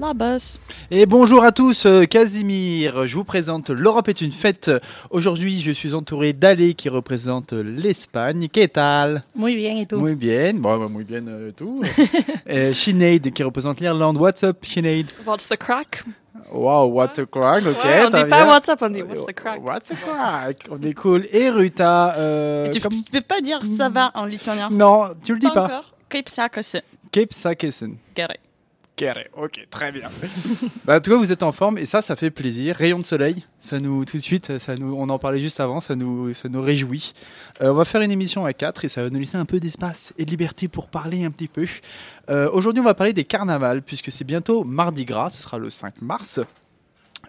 La. Et bonjour à tous, euh, Casimir. Je vous présente L'Europe est une fête. Aujourd'hui, je suis entouré d'Alé qui représente l'Espagne. ¿Qué tal? Muy bien, et tú Muy bien. Bon, bah, muy bien euh, tout. euh, Sinead qui représente l'Irlande. What's up, Sinead? What's the crack? Wow, what's a crack? Ok, Ouais, on dit pas what's up, on dit what's the crack. What's a crack? On est cool. Et Ruta. euh, tu, comme- tu peux pas dire ça va en lituanien? Non, tu le dis Pas pas. encore. Kaip. Cape Sakesen. Gerai. Ok, très bien. bah, en tout cas, vous êtes en forme et ça, ça fait plaisir. Rayon de soleil, ça nous, tout de suite, ça nous, on en parlait juste avant, ça nous, ça nous réjouit. Euh, on va faire une émission à 4 et ça va nous laisser un peu d'espace et de liberté pour parler un petit peu. Euh, Aujourd'hui, on va parler des carnavals puisque c'est bientôt Mardi Gras, ce sera le 5 mars.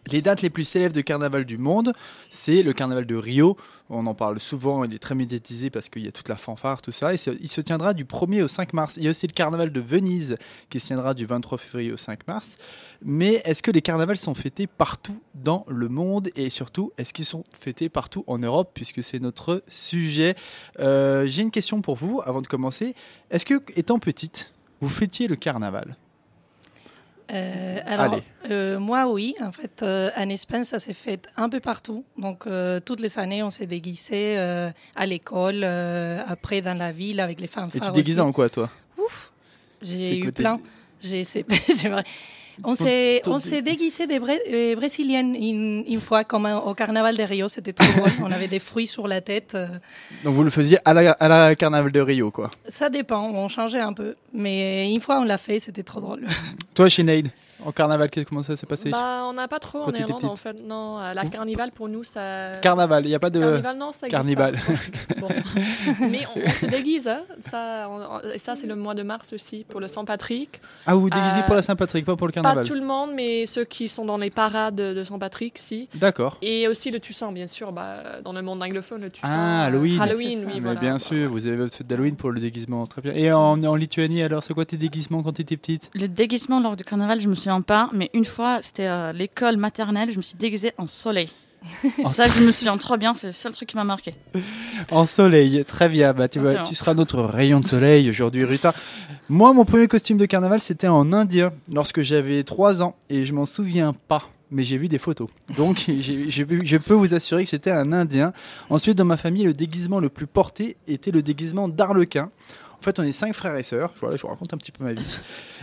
Les dates les plus célèbres de carnaval du monde, c'est le carnaval de Rio. On en parle souvent, il est très médiatisé parce qu'il y a toute la fanfare, tout ça. Et il se tiendra du 1er au 5 mars. Il y a aussi le carnaval de Venise qui se tiendra du 23 février au 5 mars. Mais est-ce que les carnavals sont fêtés partout dans le monde? Et surtout, est-ce qu'ils sont fêtés partout en Europe? Puisque c'est notre sujet Euh, J'ai une question pour vous avant de commencer. Est-ce que, étant petite, vous fêtiez le carnaval? Euh, alors, euh, moi, oui. En fait, euh, en Espagne, ça s'est fait un peu partout. Donc, euh, toutes les années, on s'est déguisé à l'école, après dans la ville avec les Et fanfares. tu déguisais en quoi, toi? Ouf J'ai eu plein. J'ai On s'est, déguisé des Bré- euh, brésiliennes une, une fois, comme un- au carnaval de Rio, c'était trop drôle. On avait des fruits sur la tête. euh, Donc vous le faisiez à la, à la carnaval de Rio, quoi. Ça dépend, on changeait un peu. Mais une fois on l'a fait, c'était trop drôle. Toi, Sinead, en carnaval, comment ça s'est passé? Bah, on n'a pas trop en Irlande en fait. Non, euh, la carnival pour nous, ça. Carnaval, il n'y a pas de... Carnival, non, ça existe Carnival. pas. Bon. Mais on, on se déguise, hein. ça, on- on- et ça c'est le mois de mars aussi pour le Saint-Patrick. Ah, vous vous déguisez Euh, pour la Saint-Patrick, pas pour le Pas carnaval tout le monde, mais ceux qui sont dans les parades de, Saint-Patrick, si. D'accord. Et aussi le Toussaint, bien sûr, bah, dans le monde anglophone, le Toussaint. Ah, euh, Halloween. Halloween, oui, Mais voilà. bien sûr, vous avez votre fête d'Halloween pour le déguisement, très bien. Et en, en Lituanie, alors, c'est quoi tes déguisements quand tu étais petite? Le déguisement lors du carnaval, je me souviens pas, mais une fois, c'était à l'école maternelle, je me suis déguisée en soleil. Ça je me souviens trop bien, c'est le seul truc qui m'a marqué. En soleil, très bien. Bah, tu, seras notre rayon de soleil aujourd'hui, Rita. Moi, mon premier costume de carnaval, c'était en indien, lorsque j'avais 3 ans, et je m'en souviens pas. Mais j'ai vu des photos. Donc, je peux vous assurer que c'était un indien. Ensuite, dans ma famille, le déguisement le plus porté était le déguisement d'arlequin. En fait, on est cinq frères et sœurs. Voilà, je vous raconte un petit peu ma vie.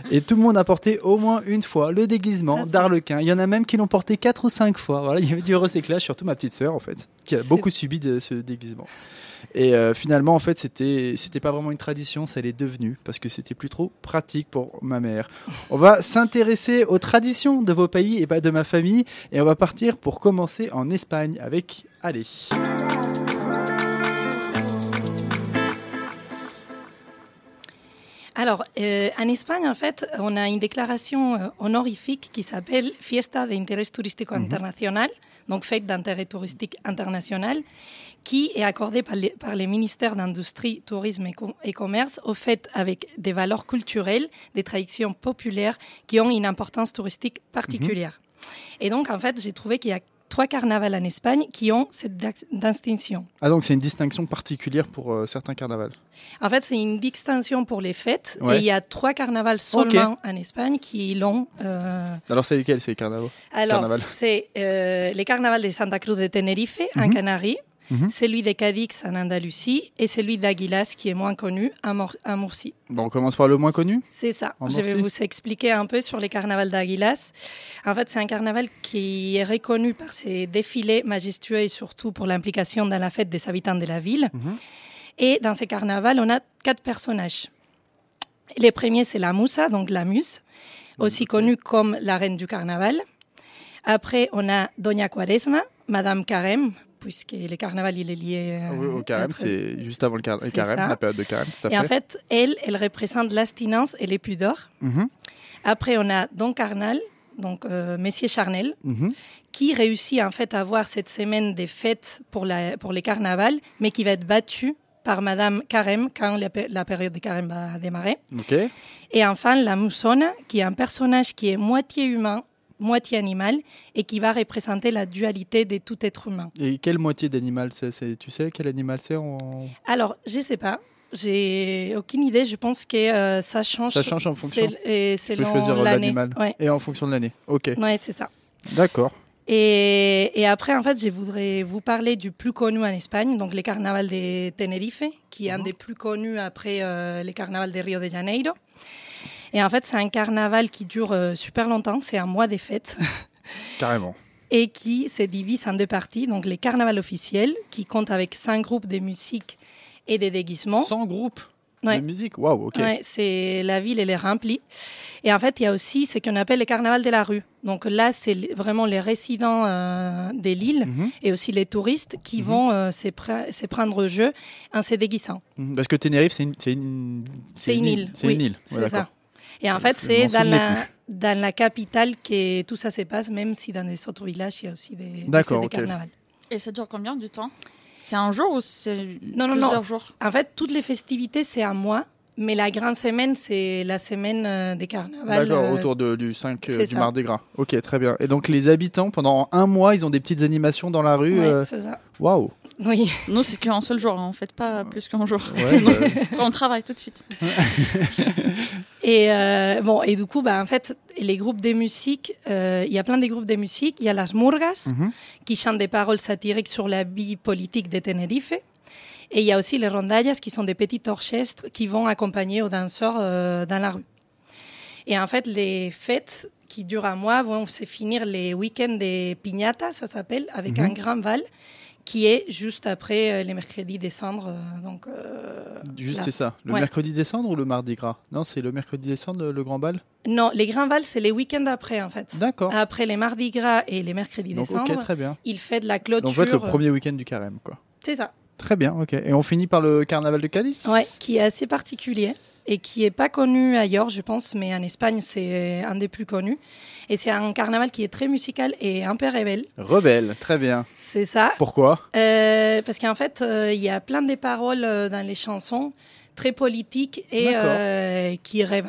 Et tout le monde a porté au moins une fois le déguisement Ah, d'arlequin. Il y en a même qui l'ont porté quatre ou cinq fois. Voilà, il y avait du recyclage, surtout ma petite sœur, en fait, qui a beaucoup subi de ce déguisement. Et euh, finalement, en fait, c'était c'était pas vraiment une tradition, ça l'est devenu parce que c'était plus trop pratique pour ma mère. On va s'intéresser aux traditions de vos pays et pas de ma famille, et on va partir pour commencer en Espagne avec Allez. Alors, euh, en Espagne, en fait, on a une déclaration euh, honorifique qui s'appelle Fiesta de Interés Turístico Internacional, donc fête d'intérêt touristique international, qui est accordée par les, par les ministères d'Industrie, Tourisme et, Com- et Commerce au fait avec des valeurs culturelles, des traditions populaires qui ont une importance touristique particulière. Et donc, en fait, j'ai trouvé qu'il y a trois carnavals en Espagne qui ont cette distinction. Ah donc c'est une distinction particulière pour euh, certains carnavals. En fait, c'est une distinction pour les fêtes. Ouais. Et il y a trois carnavals seulement en Espagne qui l'ont. euh, Alors c'est lesquels ces carnavals Alors, c'est euh, les carnavals de Santa Cruz de Tenerife, en Mhm. Canaries, Mhm. celui de Cadix, en Andalousie, et celui d'Aguilas, qui est moins connu, à, Mor- à Murcie. Bon, on commence par le moins connu? C'est ça. En Je vais vous expliquer un peu sur les carnavals d'Aguilas. En fait, c'est un carnaval qui est reconnu par ses défilés majestueux et surtout pour l'implication dans la fête des habitants de la ville. Mhm. Et dans ce carnaval, on a quatre personnages. Les premiers, c'est la Musa, donc la muse, aussi connue comme la reine du carnaval. Après, on a Doña Quaresma, Madame Carême, puisque le carnaval, il est lié Ah oui, euh, au carême, c'est juste avant le, car- le C'est carême, ça. la période de carême, tout à Et en fait. elle, elle représente l'astinence et les pudeurs. Mhm, Après, on a Don Carnal, donc euh, Messier Charnel, mhm. qui réussit en fait à avoir cette semaine des fêtes pour, la, pour les carnavals, mais qui va être battu par Madame Carême quand la, pé- la période de carême va démarrer. Et enfin, la Moussona, qui est un personnage qui est moitié humain, moitié animal, et qui va représenter la dualité de tout être humain. Et quelle moitié d'animal c'est Tu sais quel animal c'est. Alors, je sais pas. J'ai aucune idée. Je pense que euh, ça change. Ça change en fonction. Et selon choisir l'année. l'animal. Ouais. Et en fonction de l'année. Ok. ouais, c'est ça. D'accord. Et, et après, en fait, je voudrais vous parler du plus connu en Espagne, donc le carnaval de Tenerife, qui est un Mhm. des plus connus après euh, le carnaval de Rio de Janeiro. Et en fait, c'est un carnaval qui dure euh, super longtemps, c'est un mois des fêtes, Carrément. et qui se divise en deux parties. Donc, le carnaval officiel, qui compte avec cinq groupes de musique et des déguisements. 100 groupes Ouais. de musique? Waouh, ok. Ouais, c'est la ville, elle est remplie. Et en fait, il y a aussi ce qu'on appelle le carnaval de la rue. Donc là, c'est vraiment les résidents euh, de l'île Mhm, et aussi les touristes qui Mhm. vont euh, se, pre- se prendre au jeu en se déguisant. mhm. Parce que Tenerife, c'est une, une, C'est une île. C'est oui, une île. C'est ça. Et en fait, c'est dans la, dans la capitale que tout ça se passe, même si dans les autres villages, il y a aussi des, des fêtes de carnaval. Et ça dure combien du temps? C'est un jour ou c'est Non, non, plusieurs non. jours? En fait, toutes les festivités, c'est un mois, mais la grande semaine, c'est la semaine euh, des carnavals. D'accord, euh, autour de- du 5 euh, du ça. Mardi Gras. Ok, très bien. Et donc les habitants, pendant un mois, ils ont des petites animations dans la rue. ouais, euh, c'est ça. Waouh. Oui. Nous, c'est qu'un seul jour, hein, on fait pas plus qu'un jour. Ouais, bah, on travaille tout de suite. Et euh, bon, et du coup, bah, en fait, les groupes de musique, euh, il y a plein de groupes de musique. Il y a las murgas mhm. qui chantent des paroles satiriques sur la vie politique de Tenerife. Et il y a aussi les rondallas qui sont des petits orchestres qui vont accompagner aux danseurs euh, dans la rue. Et en fait, les fêtes qui durent un mois vont se finir les week-ends des piñatas, ça s'appelle, avec Mhm. un grand val qui est juste après euh, les mercredis des cendres. euh, donc, euh, Juste c'est ça. Le Ouais. mercredi décembre ou le Mardi Gras? Non, c'est le mercredi décembre le, grand bal? Non, les grands vals, c'est les week-ends après, en fait. D'accord. Après les mardis gras et les mercredis Donc décembre, très bien. il fait de la clôture. Donc en fait le premier week-end du carême, quoi. C'est ça. Très bien, ok. Et on finit par le carnaval de Cadiz? Ouais, qui est assez particulier et qui est pas connu ailleurs, je pense, mais en Espagne, c'est un des plus connus. Et c'est un carnaval qui est très musical et un peu rebelle. Rebelle, très bien. C'est ça. Pourquoi? Euh, parce qu'en fait, euh, il y a plein de paroles euh, dans les chansons très politiques et qui rêvent.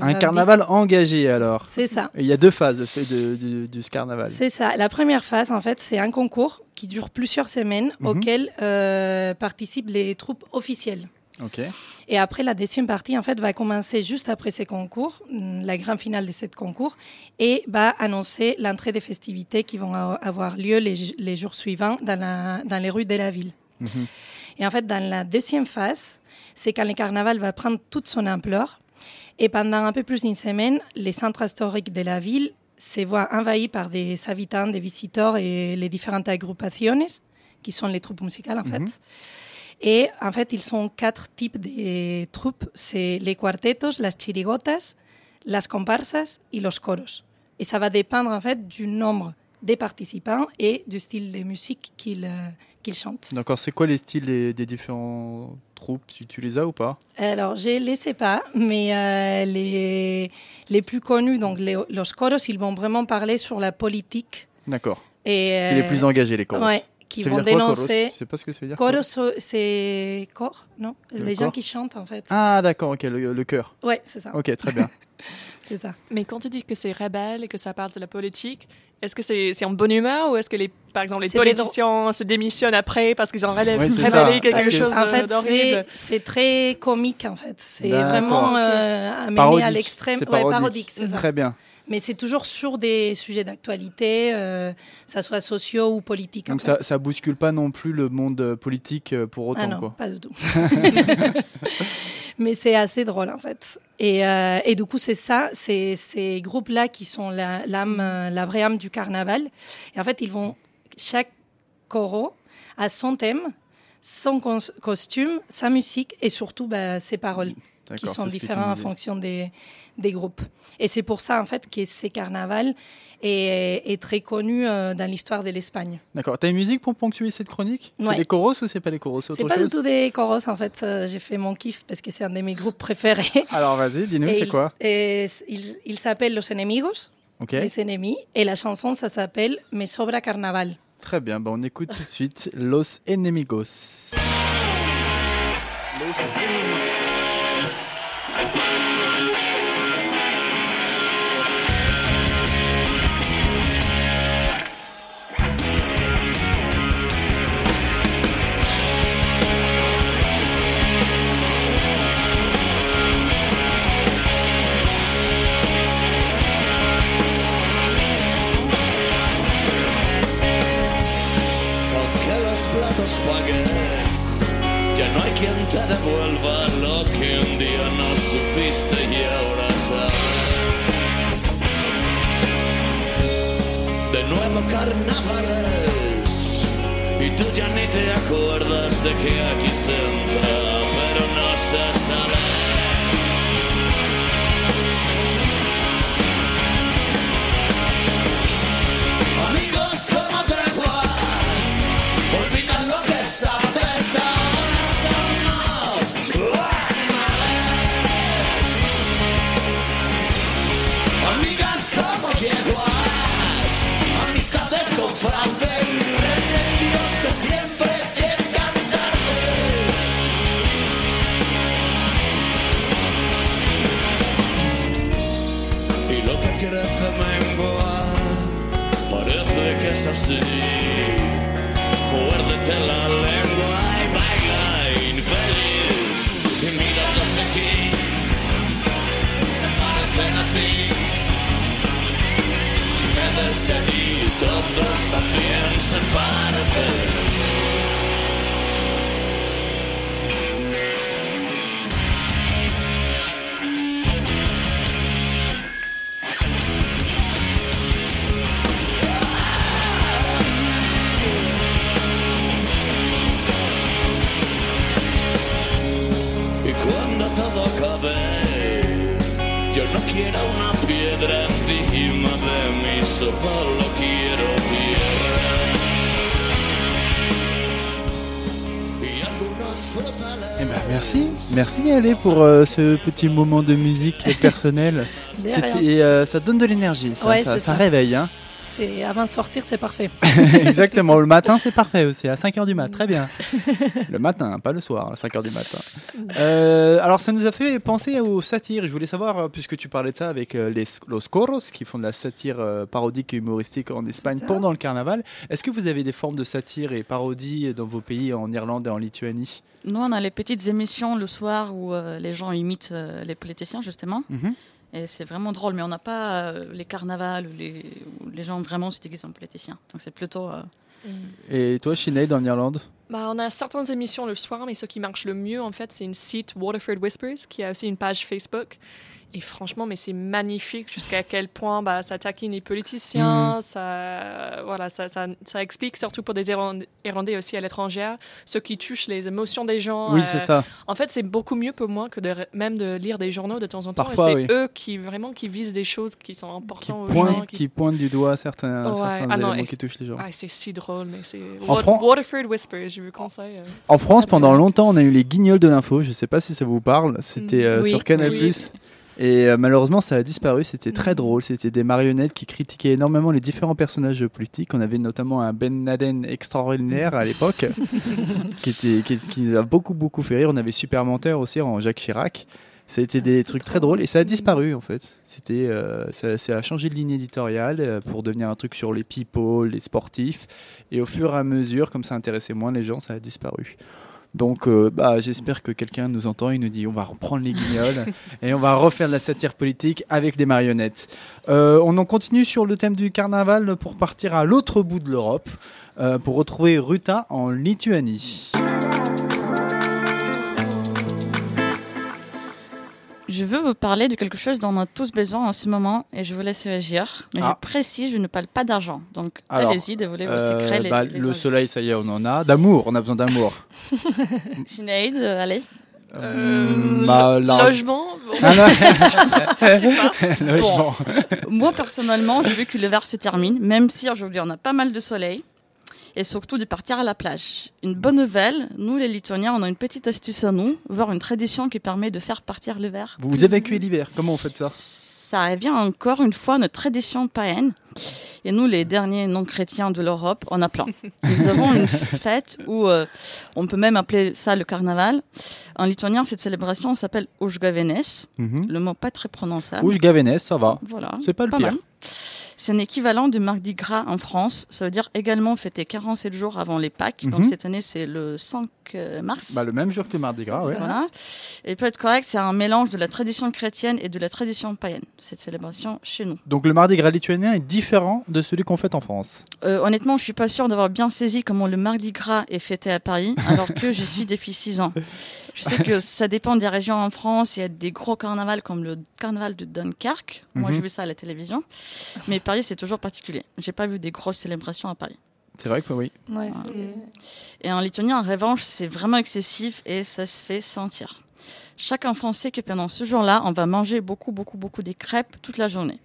Un carnaval engagé alors. C'est ça. Il y a deux phases de, de, du ce carnaval. C'est ça. La première phase, en fait, c'est un concours qui dure plusieurs semaines Mhm. auquel participent les troupes officielles. Ok. Et après, la deuxième partie, en fait, va commencer juste après ces concours, hum, la grande finale de ce concours, et va annoncer l'entrée des festivités qui vont avoir lieu les, jours suivants dans, la- dans les rues de la ville. Mhm. Et en fait, dans la deuxième phase, c'est quand le carnaval va prendre toute son ampleur. Et pendant un peu plus d'une semaine, les centres historiques de la ville se voient envahis par des habitants, des visiteurs et les différentes agrupaciones, qui sont les troupes musicales, en Mhm. fait. Et en fait, ils sont quatre types de troupes. C'est les cuartetos, las chirigotas, las comparsas y los coros. Et ça va dépendre, en fait, du nombre des participants et du style de musique qu'ils euh, qu'ils chantent. D'accord, c'est quoi les styles des, des différents troupes? Tu, tu les as ou pas? Alors, je ne les sais pas, mais euh, les, les plus connus, donc les, los coros, ils vont vraiment parler sur la politique. D'accord. Et, C'est les euh, plus engagés les choros. Ouais, qui vont dénoncer. Je sais pas ce que ça veut dire. Coros, c'est corps, non Le Les gens qui chantent, en fait. Ah d'accord, ok, le, le chœur. Ouais, c'est ça. Ok, très bien. C'est ça. Mais quand tu dis que c'est rebelle et que ça parle de la politique, est-ce que c'est c'est en bonne humeur ou est-ce que, les, par exemple, les politiciens se démissionnent après parce qu'ils ont révélé, Ouais, quelque Parce que- chose En de- fait, d'horrible c'est- c'est très comique, en fait. C'est vraiment euh, amené Parodique. à l'extrême. Ouais, parodique. parodique, c'est ça. très bien. Mais c'est toujours sur des sujets d'actualité, euh, ça soit sociaux ou politiques. Donc ça, ça bouscule pas non plus le monde euh, politique euh, pour autant Ah non, quoi. pas du tout. Mais c'est assez drôle en fait. Et, euh, et du coup, c'est ça, c'est ces groupes-là qui sont la, l'âme, la vraie âme du carnaval. Et en fait, ils vont, chaque coro a son thème. son cos- costume, sa musique et surtout bah, ses paroles qui sont me en fonction des, des groupes. Et c'est pour ça en fait que ce carnaval est, est très connu euh, dans l'histoire de l'Espagne. D'accord. T'as une musique pour ponctuer cette chronique? C'est Ouais. les choros ou c'est pas les choros C'est pas du tout des choros en fait, euh, j'ai fait mon kiff parce que c'est un de mes groupes préférés. Alors vas-y, dis-nous, c'est quoi? et il il s'appelle Los Enemigos, les ennemis, et la chanson ça s'appelle Me Sobra Carnaval. Très bien, bah, on écoute tout de suite Los Enemigos. Aunque ya no hay quien te devuelva lo que un día no supiste y ahora sabes. De nuevo carnavales, y tú ya ni te acuerdas de que aquí se entra, pour euh, ce petit moment de musique personnel. De rien. C'était, euh, ça donne de l'énergie, ça, Ouais, ça, c'est ça ça. réveille. Hein. C'est avant de sortir, c'est parfait. Exactement, le matin c'est parfait aussi, à 5h du mat, très bien. Le matin, pas le soir, à 5h du matin. Euh, alors ça nous a fait penser aux satires, je voulais savoir, puisque tu parlais de ça avec euh, les Los Coros, qui font de la satire euh, parodique et humoristique en Espagne pendant le carnaval, est-ce que vous avez des formes de satire et parodie dans vos pays, en Irlande et en Lituanie? Nous, on a les petites émissions le soir où euh, les gens imitent euh, les politiciens, justement. Mhm. Et c'est vraiment drôle, mais on n'a pas euh, les carnavals où les, où les gens vraiment se déguisent en politiciens. Donc c'est plutôt. euh, Et toi, Sinead, en Irlande? Bah, on a certaines émissions le soir, mais ce qui marche le mieux, en fait, c'est une site Waterford Whispers qui a aussi une page Facebook. Et franchement, mais c'est magnifique jusqu'à quel point bah, ça taquine les politiciens, ça, voilà, ça, ça, ça explique, surtout pour des Irlandais aussi à l'étranger, ce qui touche les émotions des gens. Oui, euh, c'est ça. En fait, c'est beaucoup mieux pour moi que de, même de lire des journaux de temps en temps. Parfois, et oui. c'est eux qui vraiment qui visent des choses qui sont Qui importantes aux pointe, gens. qui... pointe du doigt certains, Ah éléments qui touchent les gens. Ah, c'est si drôle, mais c'est Fran- Waterford Whispers, je vous conseille. euh. En France, pendant longtemps, on a eu les guignols de l'info. Je sais pas si ça vous parle. C'était Mm, euh, oui, sur Canal+. oui. Et euh, malheureusement, ça a disparu. C'était très Mm. drôle. C'était des marionnettes qui critiquaient énormément les différents personnages politiques. On avait notamment un Ben Laden extraordinaire à l'époque, qui, était, qui, qui nous a beaucoup, beaucoup fait rire. On avait Super Menteur aussi en Jacques Chirac. Ça a été des trucs très drôles et ça a disparu en fait. C'était, euh, ça, ça a changé de ligne éditoriale euh, pour devenir un truc sur les people, les sportifs. Et au fur et à mesure, comme ça intéressait moins les gens, ça a disparu. Donc, euh, bah, j'espère que quelqu'un nous entend et nous dit on va reprendre les guignols et on va refaire de la satire politique avec des marionnettes. Euh, on en continue sur le thème du carnaval pour partir à l'autre bout de l'Europe euh, pour retrouver Ruta en Lituanie. Je veux vous parler de quelque chose dont on a tous besoin en ce moment et je vous laisse réagir. Mais Ah. je précise, je ne parle pas d'argent. Donc allez-y, dévoilez vos Euh, secrets. les- bah, les le soleil, ça y est, on en a. D'amour, on a besoin d'amour. Sinéad, euh, allez. Hum, bah, bon. Ah. Logement. Moi, personnellement, je veux que l'hiver se termine, même si aujourd'hui on a pas mal de soleil. Et surtout de partir à la plage. Une bonne nouvelle, nous les Lituaniens, on a une petite astuce à nous, voire une tradition qui permet de faire partir l'hiver. Vous vous évacuez l'hiver. Comment vous faites ça? Ça revient encore une fois à notre tradition païenne. Et nous, les derniers non-chrétiens de l'Europe, on a plein. Nous avons une fête où euh, on peut même appeler ça le carnaval. En lituanien, cette célébration s'appelle Ujgavenes. Mhm. Le mot pas très prononçable. Ouge Gavenès, ça va. Voilà. C'est pas le pire. mal. C'est un équivalent du Mardi Gras en France. Ça veut dire également fêter 47 jours avant les Pâques. Donc Mhm. cette année, c'est le 5 euh, mars. Bah, le même jour que Mardi Gras, ouais. Voilà. Et pour être correct, c'est un mélange de la tradition chrétienne et de la tradition païenne, cette célébration chez nous. Donc le Mardi Gras lituanien est différent de celui qu'on fait en France? Euh, honnêtement, je suis pas sûre d'avoir bien saisi comment le Mardi Gras est fêté à Paris, alors que j'y suis depuis 6 ans. Je sais que ça dépend des régions en France. Il y a des gros carnavals comme le carnaval de Dunkerque. Moi, Mhm. j'ai vu ça à la télévision. Mais Paris, c'est toujours particulier. J'ai pas vu des grosses célébrations à Paris. C'est vrai que oui. Ouais, Et en Lituanie, en revanche, c'est vraiment excessif et ça se fait sentir. Chaque enfant sait que pendant ce jour-là, on va manger beaucoup, beaucoup, beaucoup des crêpes toute la journée.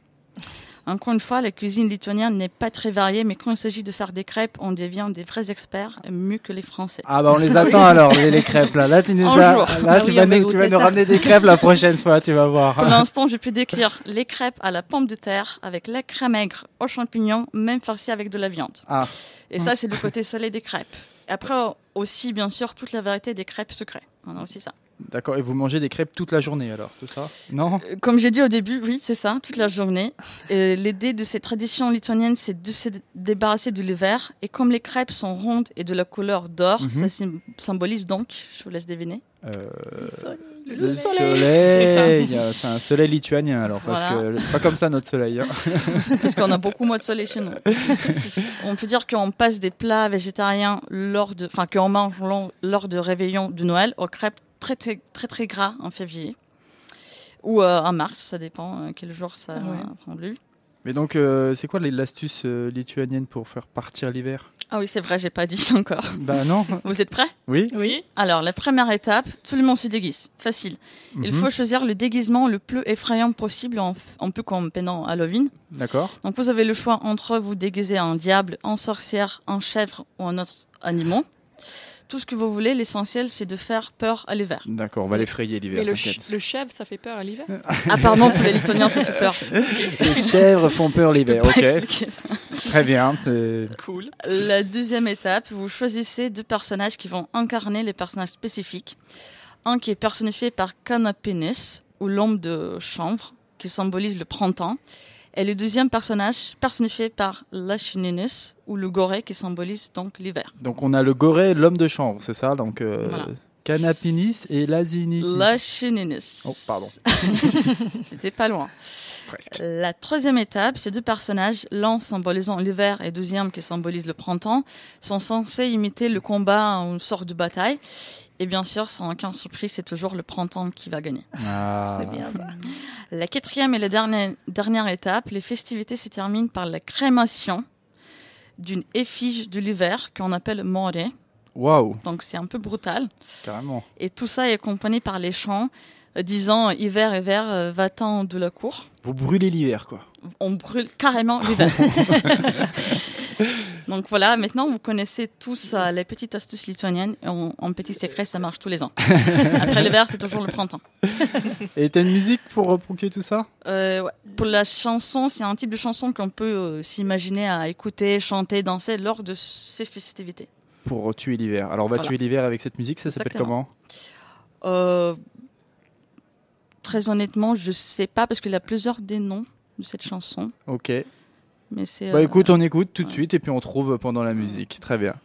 Encore une fois, la cuisine lituanienne n'est pas très variée, mais quand il s'agit de faire des crêpes, on devient des vrais experts, mieux que les Français. Ah bah on les attend alors, les, les crêpes là. Là tu nous as- là Ah tu oui, vas nous, tu vas goûter nous ça. ramener des crêpes la prochaine fois, tu vas voir. Pour l'instant, je peux décrire les crêpes à la pomme de terre, avec la crème aigre, aux champignons, même farcies avec de la viande. Ah. Et ça, c'est le côté salé des crêpes. Après, aussi, bien sûr, toute la variété des crêpes secrets. On a aussi ça. D'accord, et vous mangez des crêpes toute la journée alors, c'est ça? Non? Euh, Comme j'ai dit au début, oui, c'est ça, toute la journée. Euh, L'idée de cette tradition lituanienne, c'est de se débarrasser de l'hiver. Et comme les crêpes sont rondes et de la couleur d'or, Mhm. ça sym- symbolise donc, je vous laisse deviner, Euh, Le Le soleil. soleil, c'est un soleil lituanien alors, parce Voilà. que pas comme ça notre soleil. hein. parce qu'on a beaucoup moins de soleil chez nous. On peut dire qu'on passe des plats végétariens lors de, enfin, qu'on mange lors- lors de réveillon de Noël aux crêpes très, très, très, très gras en février. Ou euh, en mars, ça dépend euh, quel jour ça Ouais. prend lieu. Mais donc, euh, c'est quoi les- l'astuce euh, lituanienne pour faire partir l'hiver? Ah oui, c'est vrai, j'ai pas dit encore. Bah non. Vous êtes prêts? Oui. Oui. Alors, la première étape, tout le monde se déguise. Facile. Il Mhm. faut choisir le déguisement le plus effrayant possible, en- un peu comme pendant Halloween. D'accord. Donc, vous avez le choix entre vous déguiser en diable, en sorcière, en chèvre ou en autre animal. Tout ce que vous voulez, l'essentiel, c'est de faire peur à l'hiver. D'accord, on va l'effrayer l'hiver. Mais le, t'inquiète. ch- le chèvre, ça fait peur à l'hiver? Apparemment, pour les Lituaniens, ça fait peur. Les chèvres font peur l'hiver. Ok, très bien. c'est- Cool. La deuxième étape, vous choisissez deux personnages qui vont incarner les personnages spécifiques. Un qui est personnifié par Canapenis, ou l'homme de chanvre, qui symbolise le printemps. Et le deuxième personnage, personnifié par Lachininis, ou le goré, qui symbolise donc l'hiver. Donc on a le goré, et l'homme de chambre, c'est ça? Donc euh, Voilà. Canapinis et Lasinis. Lachininis. Oh, pardon. C'était pas loin. Presque. La troisième étape, ces deux personnages, l'un symbolisant l'hiver et le deuxième qui symbolise le printemps, sont censés imiter le combat ou une sorte de bataille. Et bien sûr, sans aucune surprise, c'est toujours le printemps qui va gagner. Ah. C'est bien ça. La quatrième et la dernière, dernière étape, les festivités se terminent par la crémation d'une effigie de l'hiver qu'on appelle more. Waouh, Donc c'est un peu brutal. carrément. Et tout ça est accompagné par les chants euh, disant hiver, hiver, euh, va-t'en de la cour. Vous brûlez l'hiver, quoi. on brûle carrément l'hiver. Donc voilà, maintenant vous connaissez tous euh, les petites astuces lituaniennes. Et en, en petit secret, ça marche tous les ans. Après l'hiver, c'est toujours le printemps. Et t'as une musique pour euh, ponctuer tout ça? Euh, ouais. Pour la chanson, c'est un type de chanson qu'on peut euh, s'imaginer à écouter, chanter, danser lors de ces festivités. Pour tuer l'hiver. Alors on va Voilà. tuer l'hiver avec cette musique, ça s'appelle comment? Euh, très honnêtement, je sais pas parce qu'il y a plusieurs des noms de cette chanson. Ok. Mais c'est. Bah euh, écoute, on écoute tout de suite et puis on trouve pendant la musique. Très bien.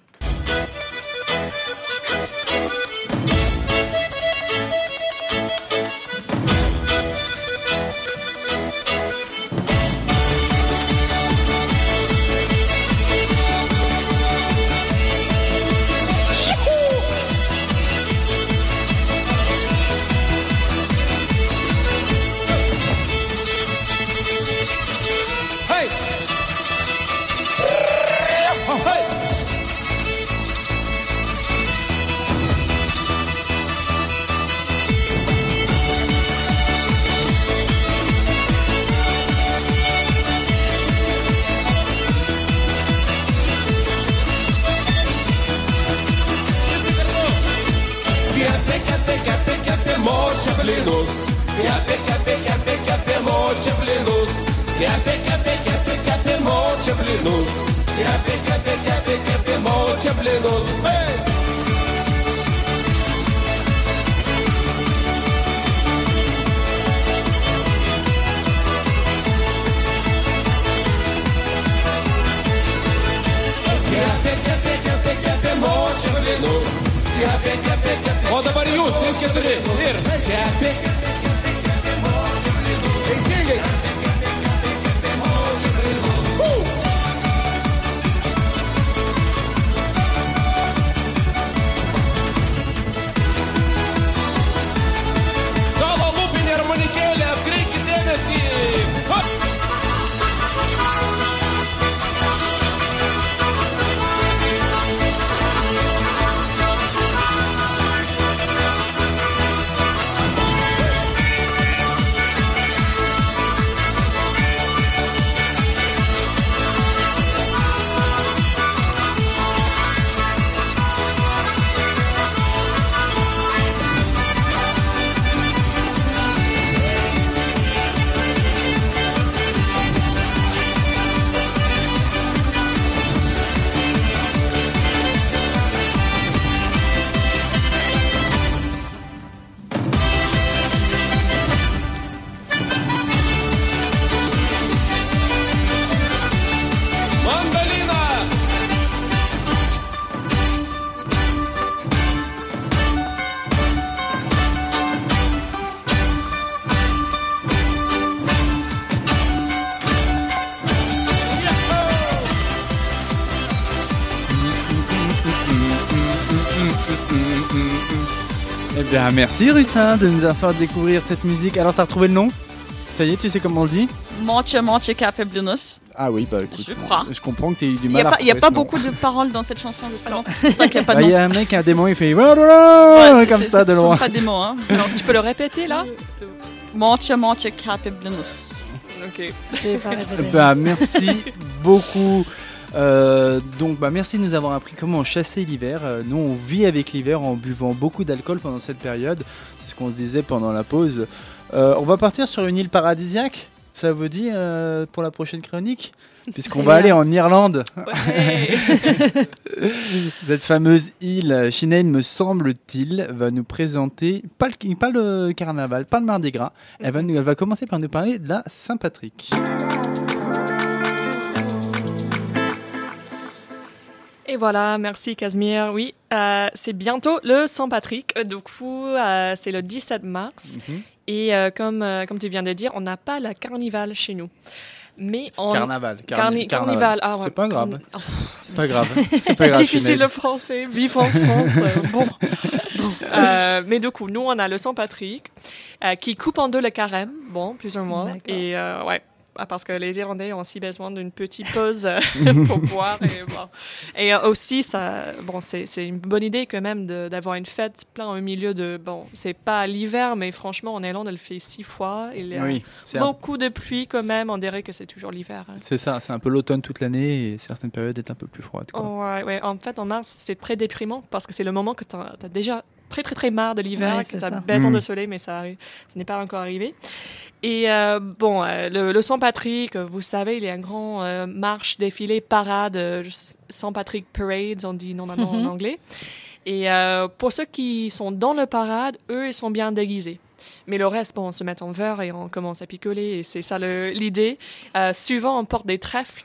Bien, merci Rutin de nous avoir fait découvrir cette musique. Alors, t'as retrouvé le nom? Ça y est, tu sais comment on le dit? Moche, moche, cape, blunus. Ah oui, bah écoute, Je crois. je comprends que t'aies eu du Il n'y mal a à pas, il y a retrouver pas ce nom. beaucoup de paroles dans cette chanson, justement. C'est pour ça qu'il n'y a pas Bah, de Il nom. y a un mec, un démon, il fait Ouais, c'est- comme c'est- ça ce de sont loin. pas des mots, hein. Alors, tu peux le répéter là? Moche, moche, cape, blunus. Ok. Je vais pas répéter. Bah, merci beaucoup. Euh, donc, bah, merci de nous avoir appris comment chasser l'hiver. Euh, nous, on vit avec l'hiver en buvant beaucoup d'alcool pendant cette période. C'est ce qu'on se disait pendant la pause. Euh, on va partir sur une île paradisiaque. Ça vous dit euh, pour la prochaine chronique? Puisqu'on va bien. aller en Irlande. Ouais. Cette fameuse île, Sinead, me semble-t-il, va nous présenter, pas le, pas le carnaval, pas le Mardi Gras, elle va, nous- elle va commencer par nous parler de la Saint-Patrick. Et voilà, merci Casimir. Oui, euh, c'est bientôt le Saint-Patrick. Euh, Du coup, euh, c'est le 17 mars. Mhm. Et euh, comme, euh, comme tu viens de dire, on n'a pas la carnival chez nous. Mais on... Carnaval. Carni- carnival. Ah, ouais. C'est pas grave. Oh, C'est pas grave. C'est difficile le français, vivre en France. bon. Euh, mais du coup, nous, on a le Saint-Patrick euh, qui coupe en deux le carême, bon, plus ou moins. D'accord. Et euh, ouais. Ah, Parce que les Irlandais ont aussi besoin d'une petite pause euh, pour boire. Et, bon. et euh, aussi, ça, bon, c'est une bonne idée quand même d'avoir une fête plein au milieu de. Bon, c'est pas l'hiver, mais franchement, en Irlande, elle fait six fois. Il y a Oui, c'est un- beaucoup de pluie quand même. On dirait que c'est toujours l'hiver. hein. c'est ça. C'est un peu l'automne toute l'année et certaines périodes est un peu plus froide. quoi. Ouais, ouais. En fait, en mars, c'est très déprimant parce que c'est le moment que tu as, déjà très, très, très marre de l'hiver, Ouais, que tu as besoin Mm. de soleil, mais ça, n'est pas encore arrivé. Et euh, bon, euh, le, le Saint-Patrick, vous savez, il y a un grand euh, marche, défilé, parade, Saint-Patrick Parade, on dit normalement en Mhm. anglais. Et euh, pour ceux qui sont dans le parade, eux, ils sont bien déguisés. Mais le reste, bon, on se met en verre et on commence à picoler, et c'est ça le- l'idée. Euh, souvent, on porte des trèfles.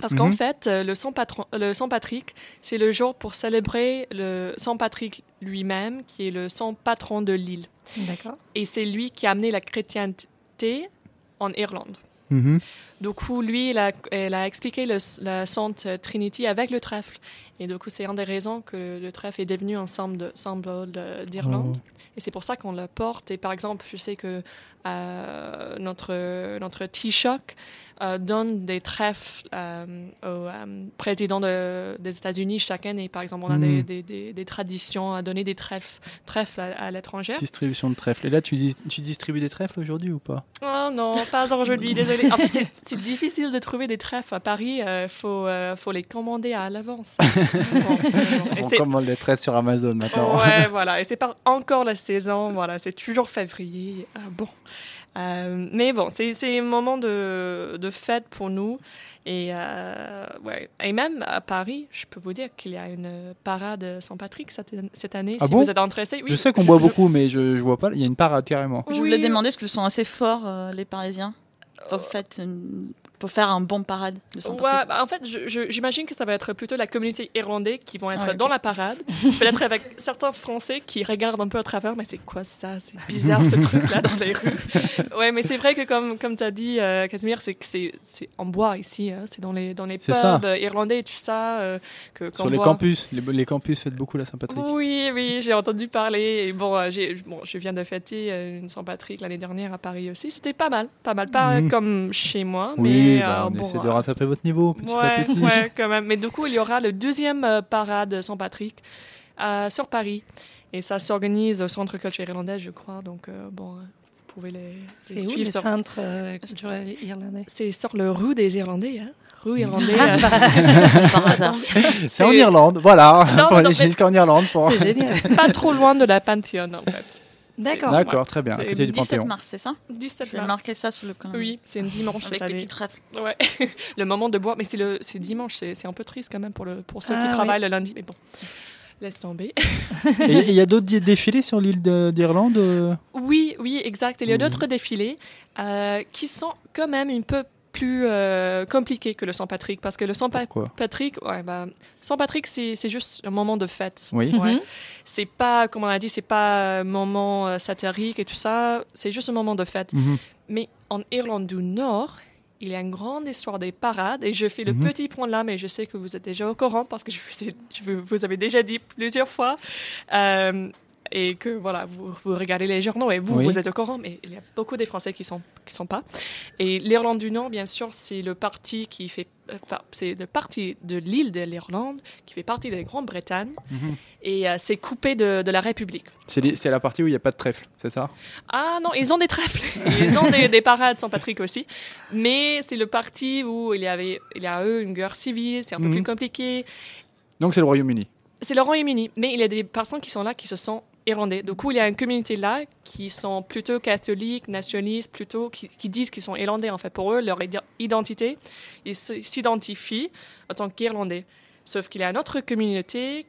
Parce qu'en Mhm. fait, euh, le Saint, patron, le Saint Patrick, c'est le jour pour célébrer le Saint Patrick lui-même, qui est le Saint patron de l'île. D'accord. Et c'est lui qui a amené la chrétienté en Irlande. Mhm. Du coup, lui, il a, il a expliqué le- la Sainte Trinity avec le trèfle. Et du coup, c'est une des raisons que le trèfle est devenu un symbole de- symbole de- d'Irlande. Et c'est pour ça qu'on le porte. Et par exemple, je sais que euh, notre, notre Taoiseach euh, donne des trèfles euh, au président de- des États-Unis chaque année. Par exemple, on a Mm. des, des- des- des traditions à donner des trèfles, trèfles à, à l'étranger. Distribution de trèfles. Et là, tu, dis- tu distribues des trèfles aujourd'hui ou pas? Oh non, pas aujourd'hui, désolé. En fait, c'est- difficile de trouver des trèfles à Paris. Il faut, euh, faut les commander à l'avance. On commande les traits sur Amazon maintenant. Ouais, voilà. Et c'est pas encore la saison. Voilà, c'est toujours février. Ah, bon. Euh, mais bon, c'est un moment de, de fête pour nous. Et, euh, ouais. et même à Paris, je peux vous dire qu'il y a une parade Saint-Patrick cette, cette année. Ah si bon? vous êtes intéressé. Oui, je sais qu'on boit beaucoup, mais je, je vois pas. Il y a une parade carrément. Je Oui. voulais demander parce qu'ils sont assez forts, euh, les Parisiens, faites une- pour faire un bon parade de Saint-Patrick. Ouais, bah, en fait, j'imagine que ça va être plutôt la communauté irlandaise qui vont être Ah, dans la parade. Peut-être avec certains Français qui regardent un peu à travers, mais c'est quoi ça? C'est bizarre ce truc-là dans les rues. Ouais, mais c'est vrai que comme, comme tu as dit, euh, Casimir, c'est que c'est c'est en bois ici. hein. C'est dans les, dans les pubs ça. irlandais et tout ça. euh, que, qu'on Sur les campus, les, les campus fêtent beaucoup la Saint-Patrick. Oui, oui, j'ai entendu parler. Et bon, euh, j'ai, bon, je viens de fêter euh, une Saint-Patrick l'année dernière à Paris aussi. C'était pas mal, pas mal. Pas Mhm. comme chez moi, Oui, mais bah, euh, on bon, essaie de rattraper votre niveau petit à Ouais, petit. ouais, quand même. Mais du coup, il y aura le deuxième euh, parade Saint-Patrick euh, sur Paris. Et ça s'organise au Centre culturel irlandais, je crois. Donc, euh, bon, vous pouvez les, les C'est où suivre. le sur- centre euh, culturel irlandais? C'est sur le rue des Irlandais, hein. Rue Irlandais. Ah, bah. C'est en C'est- Irlande, voilà. Non, pour non, les mais- Chinese en Irlande. Pour... C'est génial. pas trop loin de la Panthéon, en fait. D'accord. D'accord, très bien. À C'est côté du 17 Panthéon. mars, c'est ça 17 Je vais mars. marquer ça sous le camp. Oui, c'est un dimanche Avec cette année. trèfle. Ouais, le moment de boire. Mais c'est le, c'est dimanche, c'est, c'est un peu triste quand même pour, le, pour ceux Ah, qui oui. travaillent le lundi. Mais bon, laisse tomber. Et il y a d'autres dé- défilés sur l'île de- d'Irlande euh? Oui, oui, exact. Il y a Mhm. d'autres défilés euh, qui sont quand même un peu plus euh, compliqués que le Saint-Patrick. Parce que le Saint-Patrick, ouais, bah, Saint-Patrick, c'est, c'est juste un moment de fête. Oui. Ouais. Mhm. C'est pas, comme on a dit, c'est pas un moment euh, satirique et tout ça. C'est juste un moment de fête. Mhm. Mais en Irlande du Nord, il y a une grande histoire des parades. Et je fais le Mhm. petit point là, mais je sais que vous êtes déjà au courant parce que je vous, ai- je vous- vous avez déjà dit plusieurs fois. Euh, et que voilà, vous, vous regardez les journaux et vous, Oui. vous êtes au courant, mais il y a beaucoup des Français qui sont qui sont pas. Et l'Irlande du Nord, bien sûr, c'est le parti qui fait, enfin, c'est le parti de l'île de l'Irlande qui fait partie de la Grande-Bretagne Mhm. et euh, c'est coupé de, de la République. C'est la partie où il n'y a pas de trèfle, c'est ça? Ah non, ils ont des trèfles. Ils ont des, des parades Saint-Patrick aussi. Mais c'est le parti où il y avait, il y a eu une guerre civile, c'est un peu Mhm. plus compliqué. Donc c'est le Royaume-Uni. C'est le Royaume-Uni, mais il y a des personnes qui sont là qui se sont irlandais. Du coup, il y a une communauté là qui sont plutôt catholiques, nationalistes, plutôt qui, qui disent qu'ils sont irlandais en fait. Pour eux, leur id- identité, ils s'identifient en tant qu'irlandais. Sauf qu'il y a une autre communauté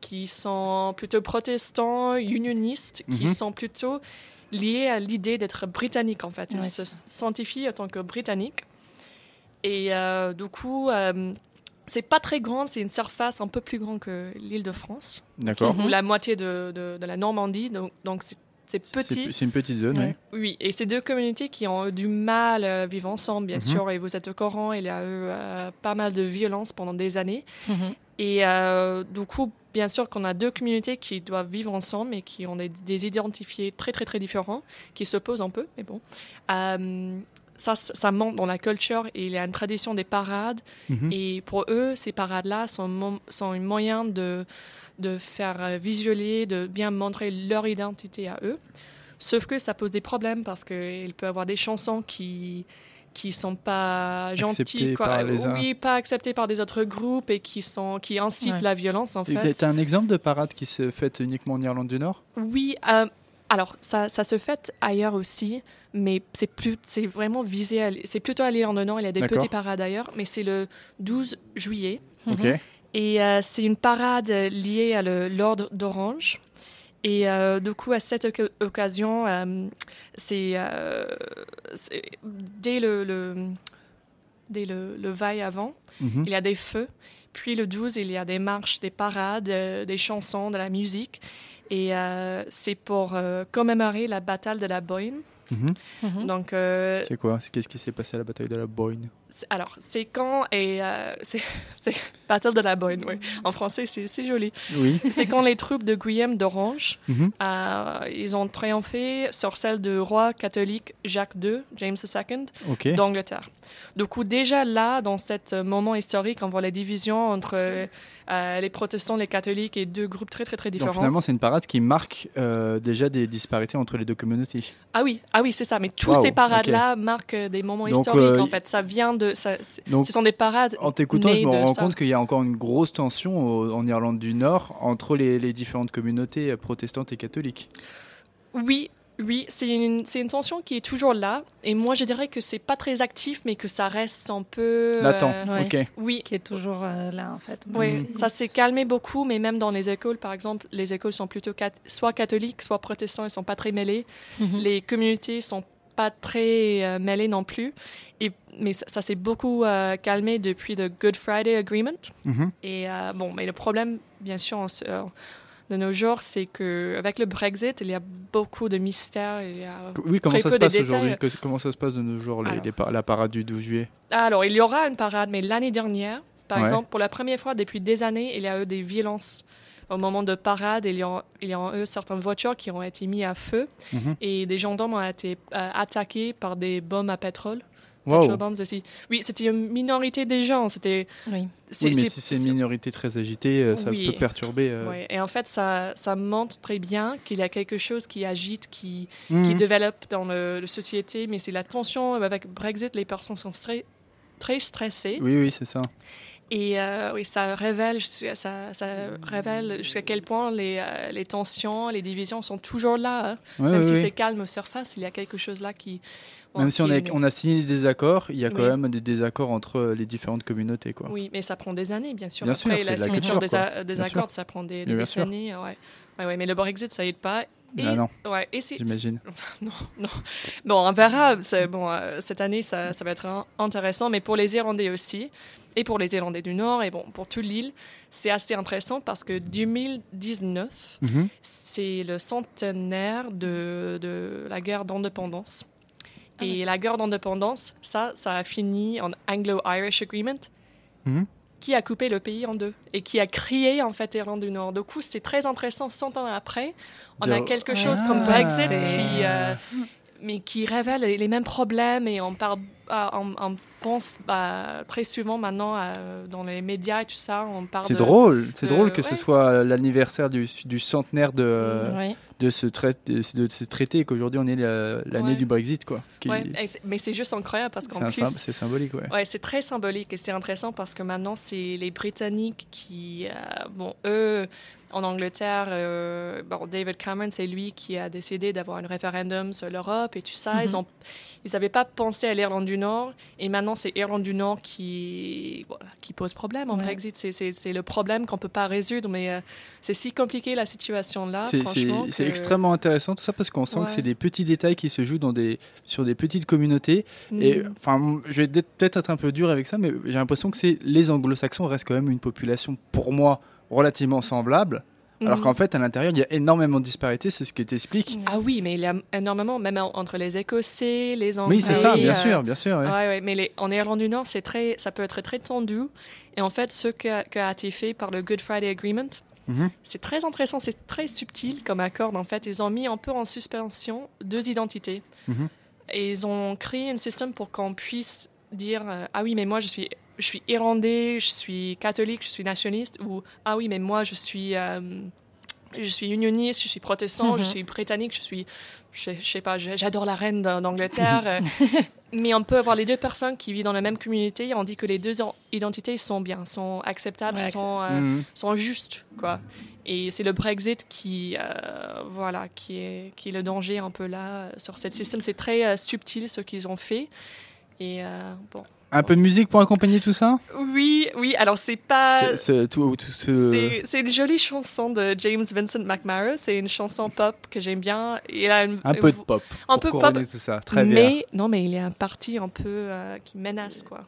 qui sont plutôt protestants, unionistes, qui Mhm. sont plutôt liés à l'idée d'être britannique en fait. Ils Ouais, se s'identifient en tant que britanniques. Et euh, du coup, euh, c'est pas très grand, c'est une surface un peu plus grande que l'île de France, D'accord. Mhm. ou la moitié de, de- de la Normandie, donc donc c'est petit. c'est une petite zone, Ouais. Oui, et ces deux communautés qui ont eu du mal à vivre ensemble, bien Mhm. sûr, et vous êtes au courant, il y a eu euh, pas mal de violence pendant des années. Mhm. Et euh, du coup, bien sûr qu'on a deux communautés qui doivent vivre ensemble et qui ont des, des identifiés très, très, très différents, qui s'opposent un peu, mais bon. Euh, ça, ça monte dans la culture et il y a une tradition des parades. Mhm. Et pour eux, ces parades-là sont, sont un moyen de, de faire euh, visualiser, de bien montrer leur identité à eux. Sauf que ça pose des problèmes parce qu'il peut y avoir des chansons qui qui sont pas gentilles, Acceptées quoi. par les uns. oui, pas acceptées par des autres groupes et qui sont qui incitent Ouais. la violence en Et fait. T'as un exemple de parade qui se fait uniquement en Irlande du Nord? Oui, euh, alors ça, ça se fait ailleurs aussi, mais c'est plus, c'est vraiment visé, à c'est plutôt à l'île Nord. Il y a des petits parades ailleurs, mais c'est le 12 juillet Ok. et euh, c'est une parade euh, liée à l'ordre d'Orange. Et euh, du coup, à cette occasion, euh, c'est dès le, le- dès le, le veille avant, Mhm. il y a des feux. Puis le 12, il y a des marches, des parades, des chansons, de la musique. Et c'est pour commémorer la bataille de la Boyne. Mhm. Mhm. Donc, euh, C'est quoi? Qu'est-ce qui s'est passé à la bataille de la Boyne? Alors, c'est quand et euh, c'est Battle de la Boyne, oui. En français, c'est joli. Oui. C'est quand les troupes de Guillaume d'Orange, Mhm. euh, ils ont triomphé sur celle du roi catholique Jacques II, James II, d'Angleterre. Du coup, déjà là, dans ce moment historique, on voit la division entre euh, les protestants, les catholiques et deux groupes très très très Donc différents. finalement, c'est une parade qui marque euh, déjà des disparités entre les deux communautés. Ah oui, ah oui, c'est ça. Mais tous ces parades-là marquent euh, des moments Donc, historiques. euh, en fait, ça vient de, ça, c'est- Donc, ce sont des parades. en t'écoutant, je me de rends ça. compte qu'il y a encore une grosse tension au- en Irlande du Nord entre les, les différentes communautés protestantes et catholiques. Oui, oui, c'est une, tension qui est toujours là. Et moi, je dirais que c'est pas très actif, mais que ça reste un peu. euh, ouais. Ok. Oui. Qui est toujours euh, là, en fait. Oui, Mhm. ça s'est calmé beaucoup, mais même dans les écoles, par exemple, les écoles sont plutôt cat- soit catholiques, soit protestants, ils sont pas très mêlés. Mhm. Les communautés sont pas très euh, mêlées non plus. Et, mais ça, ça s'est beaucoup euh, calmé depuis le Good Friday Agreement. Mhm. Et euh, bon, mais le problème, bien sûr, de nos jours, c'est que avec le Brexit, il y a beaucoup de mystères. Il y a... Oui, comment Très ça peu se passe aujourd'hui? Comment ça se passe de nos jours, les- Alors. les par- la parade du 12 juillet? Alors, il y aura une parade, mais l'année dernière, par Ouais. exemple, pour la première fois depuis des années, il y a eu des violences. Au moment de parade, il y a, il y a eu certaines voitures qui ont été mises à feu Mhm. et des gendarmes ont été euh, attaqués par des bombes à pétrole. Wow. Petrol bombs aussi. Oui, c'était une minorité des gens. C'était. Oui. mais si c'est une minorité très agitée, euh, ça Oui. peut perturber. euh, Et en fait, ça, ça montre très bien qu'il y a quelque chose qui agite, qui, mhm. qui développe dans le, la société. Mais c'est la tension avec Brexit. Les personnes sont très, très stressées. Oui, oui, c'est ça. Et euh, oui, ça révèle, jusqu'à- ça, ça révèle jusqu'à quel point les, euh, les tensions, les divisions sont toujours là. hein. Ouais, Même ouais, si ouais. c'est calme aux surfaces, il y a quelque chose là qui. Même si on a, est- on a signé des accords, il y a quand Oui. même des désaccords entre euh, les différentes communautés. Quoi. Oui, mais ça prend des années, bien sûr. Bien sûr, Après, c'est la de la signature culture, des, a- des Bien sûr. accords, ça prend des, des sûr. décennies. Mais le Brexit, ça aide pas. Et, Ah non, ouais, et c'est- j'imagine. Non, non. Bon, on verra. C'est- Bon, euh, cette année, ça, ça va être in- intéressant, mais pour les Irlandais aussi, et pour les Irlandais du Nord, et bon, pour toute l'île, c'est assez intéressant parce que 2019, Mhm. c'est le centenaire de, de la guerre d'indépendance. Ah Et la guerre d'indépendance, ça, ça a fini en Anglo-Irish Agreement, Mhm. Qui a coupé le pays en deux et qui a créé en fait l'Irlande du Nord. Du coup, c'est très intéressant. 100 ans après, on a quelque chose Ah. comme Brexit qui, euh, mais qui révèle les mêmes problèmes et on parle, on, on pense bah, très souvent maintenant euh, dans les médias et tout ça, on parle. C'est drôle, c'est drôle que ce soit l'anniversaire du, du centenaire de, euh, Oui. De, ce trai- de, qu'aujourd'hui on est la- l'année Ouais. du Brexit. Quoi, qui- Ouais, mais c'est juste incroyable parce qu'en plus, c'est symbolique. Ouais. Ouais, c'est très symbolique et c'est intéressant parce que maintenant, c'est les Britanniques qui, euh, bon, eux, en Angleterre, euh, bon, David Cameron, c'est lui qui a décidé d'avoir un référendum sur l'Europe et tout ça. Mhm. Ils ont, ils n'avaient pas pensé à l'Irlande du Nord et maintenant, c'est l'Irlande du Nord qui, voilà, qui pose problème en Ouais. Brexit. C'est- le problème qu'on peut pas résoudre, mais euh, c'est si compliqué la situation là, C'est- que- extrêmement intéressant tout ça parce qu'on sent Ouais. que c'est des petits détails qui se jouent dans des, sur des petites communautés. Et Mm. enfin, je vais peut-être peut-être être un peu dur avec ça, mais j'ai l'impression que c'est les Anglo-Saxons restent quand même une population pour moi relativement semblable, alors Mhm. qu'en fait à l'intérieur il y a énormément de disparités, c'est ce que t'expliques. Ah oui, mais il y a énormément, même en- entre les Écossais, les Anglais. Oui, c'est ça, bien euh, sûr, bien sûr. ouais. Ouais, ouais, mais les- en Irlande du Nord, c'est très, ça peut être très tendu. Et en fait, ce qui a été fait par le Good Friday Agreement, Mhm. c'est très intéressant, c'est très subtil comme accord. En fait, ils ont mis un peu en suspension deux identités. Mhm. Et ils ont créé un système pour qu'on puisse dire euh, ah oui, mais moi je suis, je suis irlandais, je suis catholique, je suis nationaliste, ou ah oui, mais moi je suis euh, je suis unioniste, je suis protestant, je Mhm. suis britannique, je suis, je, je sais pas, j'adore la reine d'A- d'Angleterre. euh, mais on peut avoir les deux personnes qui vivent dans la même communauté et on dit que les deux en- identités sont bien, sont acceptables, Ouais, sont, euh, Mhm. sont justes, quoi. Et c'est le Brexit qui, euh, voilà, qui est, qui est le danger un peu là sur ce système. C'est très euh, subtil ce qu'ils ont fait. Et bon. Un peu de musique pour accompagner tout ça? Oui, oui. Alors c'est pas. C'est- tout, tout ce... Une jolie chanson de James Vincent McMara. C'est une chanson pop que j'aime bien. Il a une- Un peu de pop. un peu pop, tout ça? Très bien. mais non, mais il y a un parti un peu euh, qui menace quoi.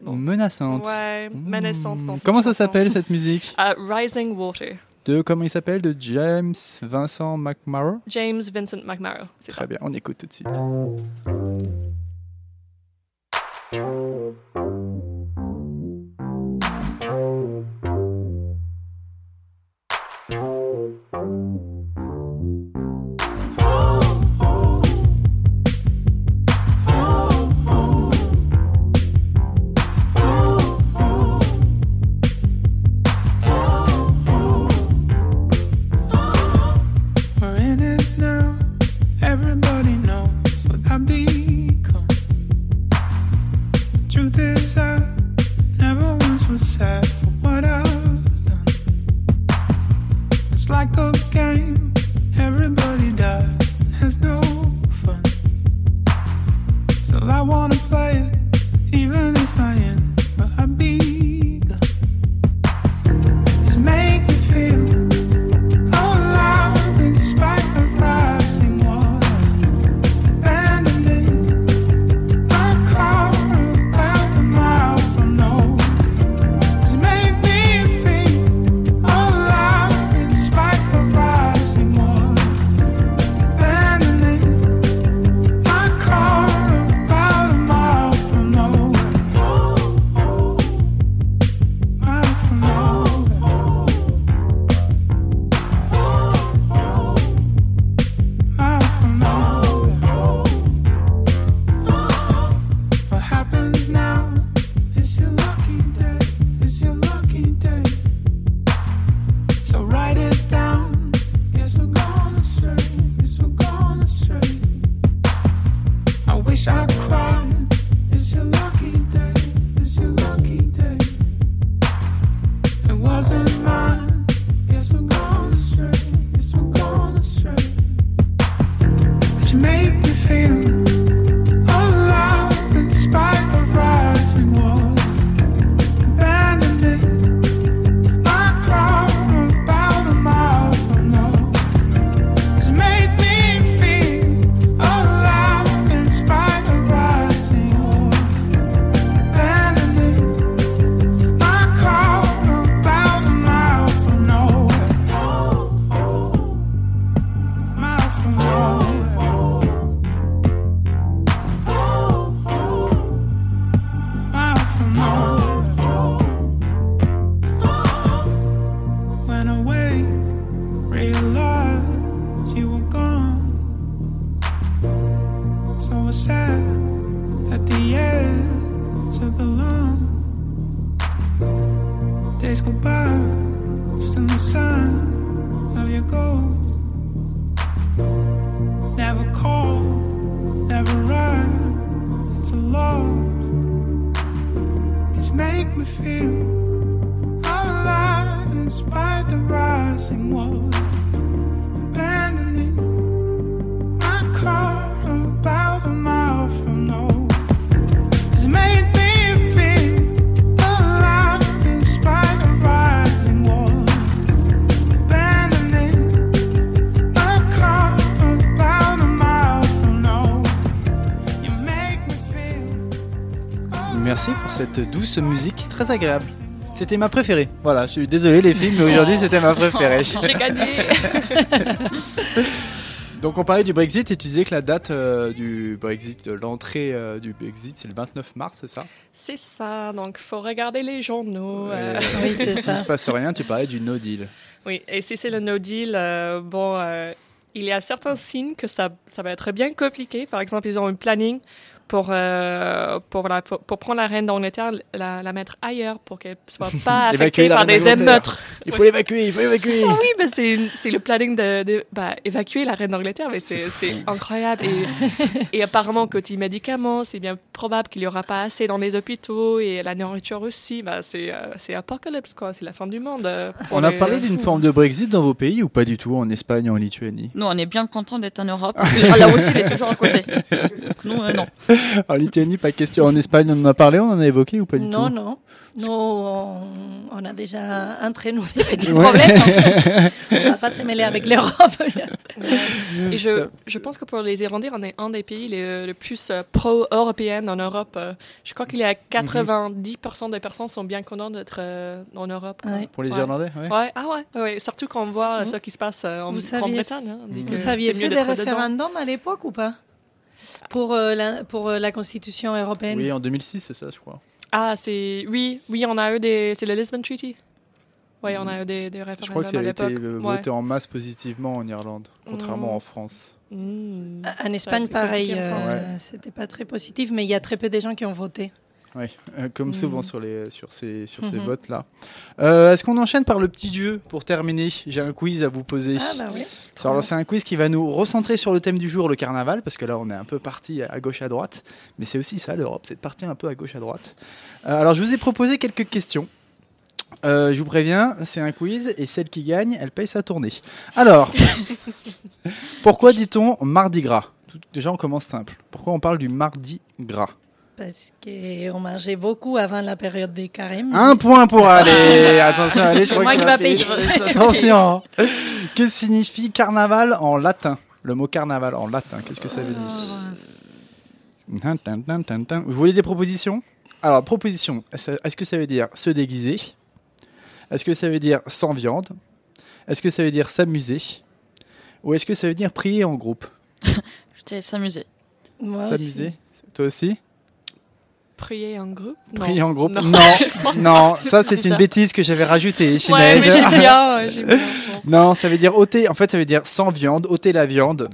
bon. Menaçante. Ouais, menaçante. dans Mmh. cette Comment ça s'appelle cette musique? Euh, Rising Water. De comment il s'appelle? De James Vincent McMurray James Vincent McMara. C'est ça. Très bien, on écoute tout de suite. Tchau. Cette douce musique très agréable. C'était ma préférée. Voilà, je suis désolé les filles, mais aujourd'hui c'était ma préférée. J'ai gagné. Donc on parlait du Brexit et tu disais que la date euh, du Brexit, de l'entrée euh, du Brexit, c'est le 29 mars, c'est ça? C'est ça, donc faut regarder les journaux. euh. Et, Oui, c'est S'il ça. se passe rien, tu parlais du no deal. Oui, et si c'est le no deal, euh, bon, euh, il y a certains signes que ça, ça va être bien compliqué. Par exemple, ils ont un planning pour, euh, pour, la- pour, pour prendre la reine d'Angleterre, la, la mettre ailleurs pour qu'elle ne soit pas affectée par des émeutes. Il faut l'évacuer, il faut l'évacuer. Ah oui, mais c'est le planning de, de bah, évacuer la reine d'Angleterre, mais c'est c'est incroyable. Et, et apparemment, côté médicaments, c'est bien probable qu'il n'y aura pas assez dans les hôpitaux et la nourriture aussi. Bah, c'est euh, c'est apocalypse, quoi. C'est la fin du monde. euh, On a parlé d'une forme de Brexit dans vos pays ou pas du tout, en Espagne, en Lituanie? Nous, on est bien content d'être en Europe. Là aussi, il est toujours à côté. Donc, nous, euh, non. En Lituanie, pas question. En Espagne, on en a parlé, on en a évoqué ou pas du Non, tout? non. Nous, on, on a déjà entre nous des petits Ouais. problèmes. on ne va pas se mêler avec l'Europe. Et je, je pense que pour les Irlandais, on est un des pays les, le plus euh, pro-européen en Europe. Euh, Je crois qu'il y a 90% des personnes sont bien contentes d'être euh, en Europe. Ouais. Pour les Ouais. Irlandais ouais. Ouais, ah ouais, ouais, surtout quand on voit ce qui se passe en vous saviez- Grande-Bretagne. hein. Vous que Vous c'est aviez mieux fait des dedans. référendums à l'époque ou pas? Pour, euh, la, pour euh, la Constitution européenne. Oui, en 2006, c'est ça, je crois. Ah, c'est. Oui, oui, on a eu des. C'est le Lisbon Treaty. Oui, on a eu des, des référendums Je crois qu'il a été euh, Ouais. voté en masse positivement en Irlande, contrairement Mm. en France. Mm. En Ça a Espagne, pareil, en euh, c'était pas très positif, mais il y a très peu de gens qui ont voté. Oui, euh, comme souvent Mm. sur, les, sur ces, sur ces Mhm. votes-là. Euh, Est-ce qu'on enchaîne par le petit jeu pour terminer? J'ai un quiz à vous poser. Ah, bah oui. Alors, c'est un quiz qui va nous recentrer sur le thème du jour, le carnaval, parce que là, on est un peu parti à gauche à droite. Mais c'est aussi ça, l'Europe, c'est de partir un peu à gauche à droite. Euh, alors, je vous ai proposé quelques questions. Je vous préviens, c'est un quiz et celle qui gagne, elle paye sa tournée. Alors, pourquoi dit-on mardi gras? Déjà, on commence simple. Pourquoi on parle du mardi gras? Parce qu'on mangeait beaucoup avant la période des carèmes. Un point pour aller. Attention, allez, je crois moi que qui va payer. Attention. que signifie carnaval en latin? Le mot carnaval en latin, qu'est-ce que ça veut dire? Tin. Vous voulez des propositions? Alors, proposition, est-ce que ça veut dire se déguiser? Est-ce que ça veut dire sans viande? Est-ce que ça veut dire s'amuser? Ou est-ce que ça veut dire prier en groupe? Je t'ai s'amuser. Moi aussi. S'amuser Toi aussi? Prier en groupe? Non. Prier en groupe? Non. Non, non, ça c'est une bêtise que j'avais rajoutée. Ouais, Sinead. mais j'ai bien, ouais, j'ai bien. Non, ça veut dire ôter. En fait, ça veut dire sans viande, ôter la viande.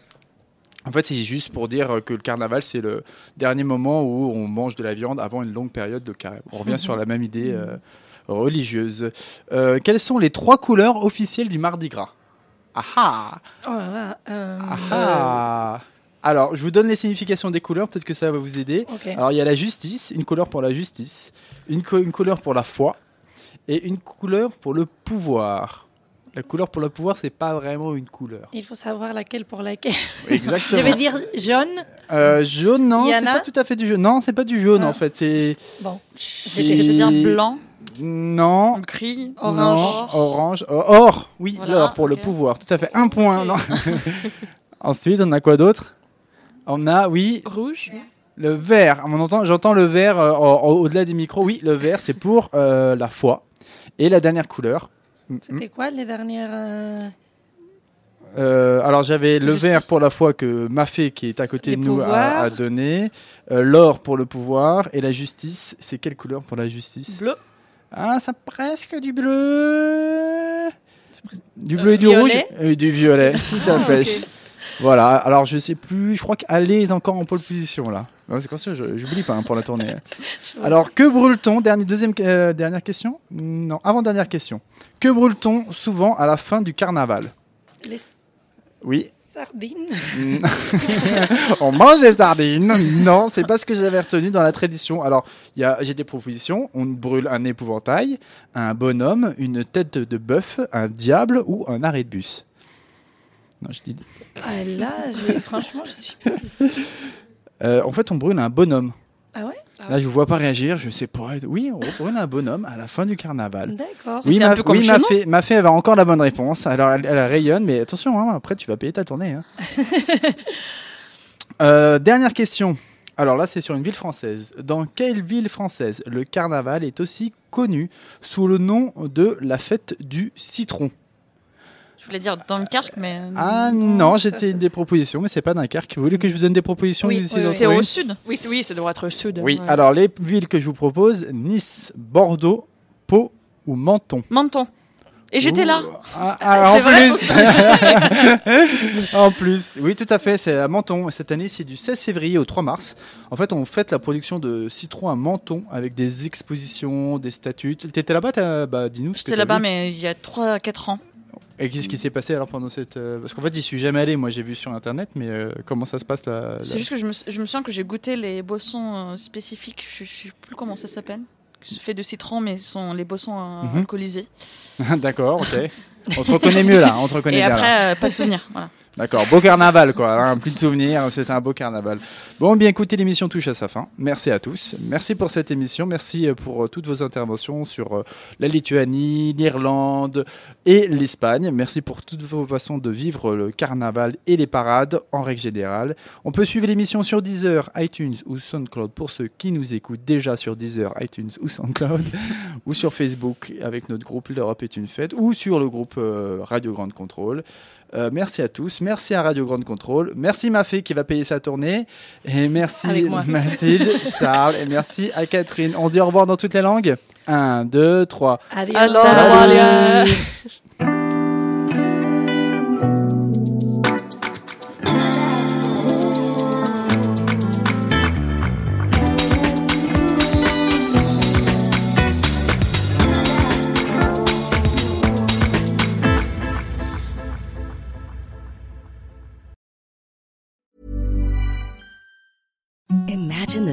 En fait, c'est juste pour dire que le carnaval, c'est le dernier moment où on mange de la viande avant une longue période de carême. On revient sur la même idée euh, religieuse. Euh, quelles sont les trois couleurs officielles du Mardi Gras? Ah ah Oh là là. euh, Ah ah Alors, je vous donne les significations des couleurs, peut-être que ça va vous aider. ok. Alors, il y a la justice, une couleur pour la justice, une, co- une couleur pour la foi et une couleur pour le pouvoir. La couleur pour le pouvoir, c'est pas vraiment une couleur. Il faut savoir laquelle pour laquelle. Exactement. Je vais dire jaune. Euh, jaune, non, Il y c'est en a pas tout à fait du jaune. Non, c'est pas du jaune Ah. en fait. C'est Bon, Je veux dire blanc, non, gris. Orange. non, orange, Oh, or. Oui, Voilà, l'or pour le pouvoir. Tout à fait. Un point. Non. Ensuite, on a quoi d'autre? On a, oui, Rouge le vert. On entend, j'entends le vert euh, au-delà des micros. Oui, le vert, c'est pour euh, la foi. Et la dernière couleur. Mm, mm. C'était quoi les dernières euh, alors j'avais le Justice. vert pour la foi que Mafé qui est à côté Les de nous a, donné, l'or pour le pouvoir et la justice. C'est quelle couleur pour la justice? Bleu. Ah, ça presque du bleu. Du bleu et du violet rouge et du violet, tout à fait. Voilà. Alors je sais plus. Je crois qu'Alé est encore en pole position là. Non, C'est conscient, je- j'oublie pas hein, pour la tournée. Alors, que brûle-t-on? Dernière, deuxième, euh, dernière question? Non, avant-dernière question. Que brûle-t-on souvent à la fin du carnaval? Les Oui. sardines. On mange des sardines Non, c'est pas ce que j'avais retenu dans la tradition. Alors, il y a- j'ai des propositions. On brûle un épouvantail, un bonhomme, une tête de bœuf, un diable ou un arrêt de bus. Non, je dis... Ah là, franchement, je suis. Euh, en fait, on brûle un bonhomme. Ah ouais? Là, je vous vois pas réagir. Je sais pas. Oui, on brûle un bonhomme à la fin du carnaval. D'accord. Oui, c'est un ma, peu comme oui, chez ma nous. fée, ma fée, elle a encore la bonne réponse. Alors, elle, elle rayonne, mais attention, hein, après, tu vas payer ta tournée. hein. Euh, dernière question. Alors là, c'est sur une ville française. Dans quelle ville française le carnaval est aussi connu sous le nom de la fête du citron? Je voulais dire Dunkerque, mais. euh, Ah non, j'étais c'est- des propositions, mais c'est pas Dunkerque. Vous voulez que je vous donne des propositions Oui. C'est au sud. Oui, oui, ça doit être au sud. Oui, ouais. alors les villes que je vous propose Nice, Bordeaux, Pau ou Menton. Menton. Et j'étais là. Ah, ah, en vrai plus. en plus, oui, tout à fait. C'est à Menton. Cette année, c'est du 16 février au 3 mars. En fait, on fête la production de citron à Menton avec des expositions, des statues. T'étais là-bas t'as- bah, Dis-nous. ce que J'étais là-bas, mais il y a 3-4 ans. Et qu'est-ce qui s'est passé alors pendant cette. euh, Parce qu'en fait, j'y suis jamais allé. Moi, j'ai vu sur internet, mais euh, comment ça se passe là C'est juste que je me, je me souviens que j'ai goûté les boissons euh, spécifiques. Je, je sais plus comment ça s'appelle. C'est fait de citron, mais ce sont les boissons euh, Mhm. alcoolisées. D'accord, ok. On te reconnaît mieux là. On te reconnaît Et bien. après, pas de souvenir. Voilà. D'accord, beau carnaval quoi, hein, plus de souvenirs, c'était un beau carnaval. Bon, bien écoutez, l'émission touche à sa fin. Merci à tous, merci pour cette émission, merci euh, pour euh, toutes vos interventions sur euh, la Lituanie, l'Irlande et l'Espagne. Merci pour toutes vos façons de vivre le carnaval et les parades en règle générale. On peut suivre l'émission sur Deezer, iTunes ou SoundCloud pour ceux qui nous écoutent déjà sur Deezer, iTunes ou SoundCloud, ou sur Facebook avec notre groupe L'Europe est une fête, ou sur le groupe Radio Grande Contrôle. Euh, merci à tous. Merci à Radio Grande Contrôle. Merci Mafé qui va payer sa tournée. Et merci. Mathilde, Charles. Et merci à Catherine. On dit au revoir dans toutes les langues 1, 2, 3. Adiós. Alors, Salut.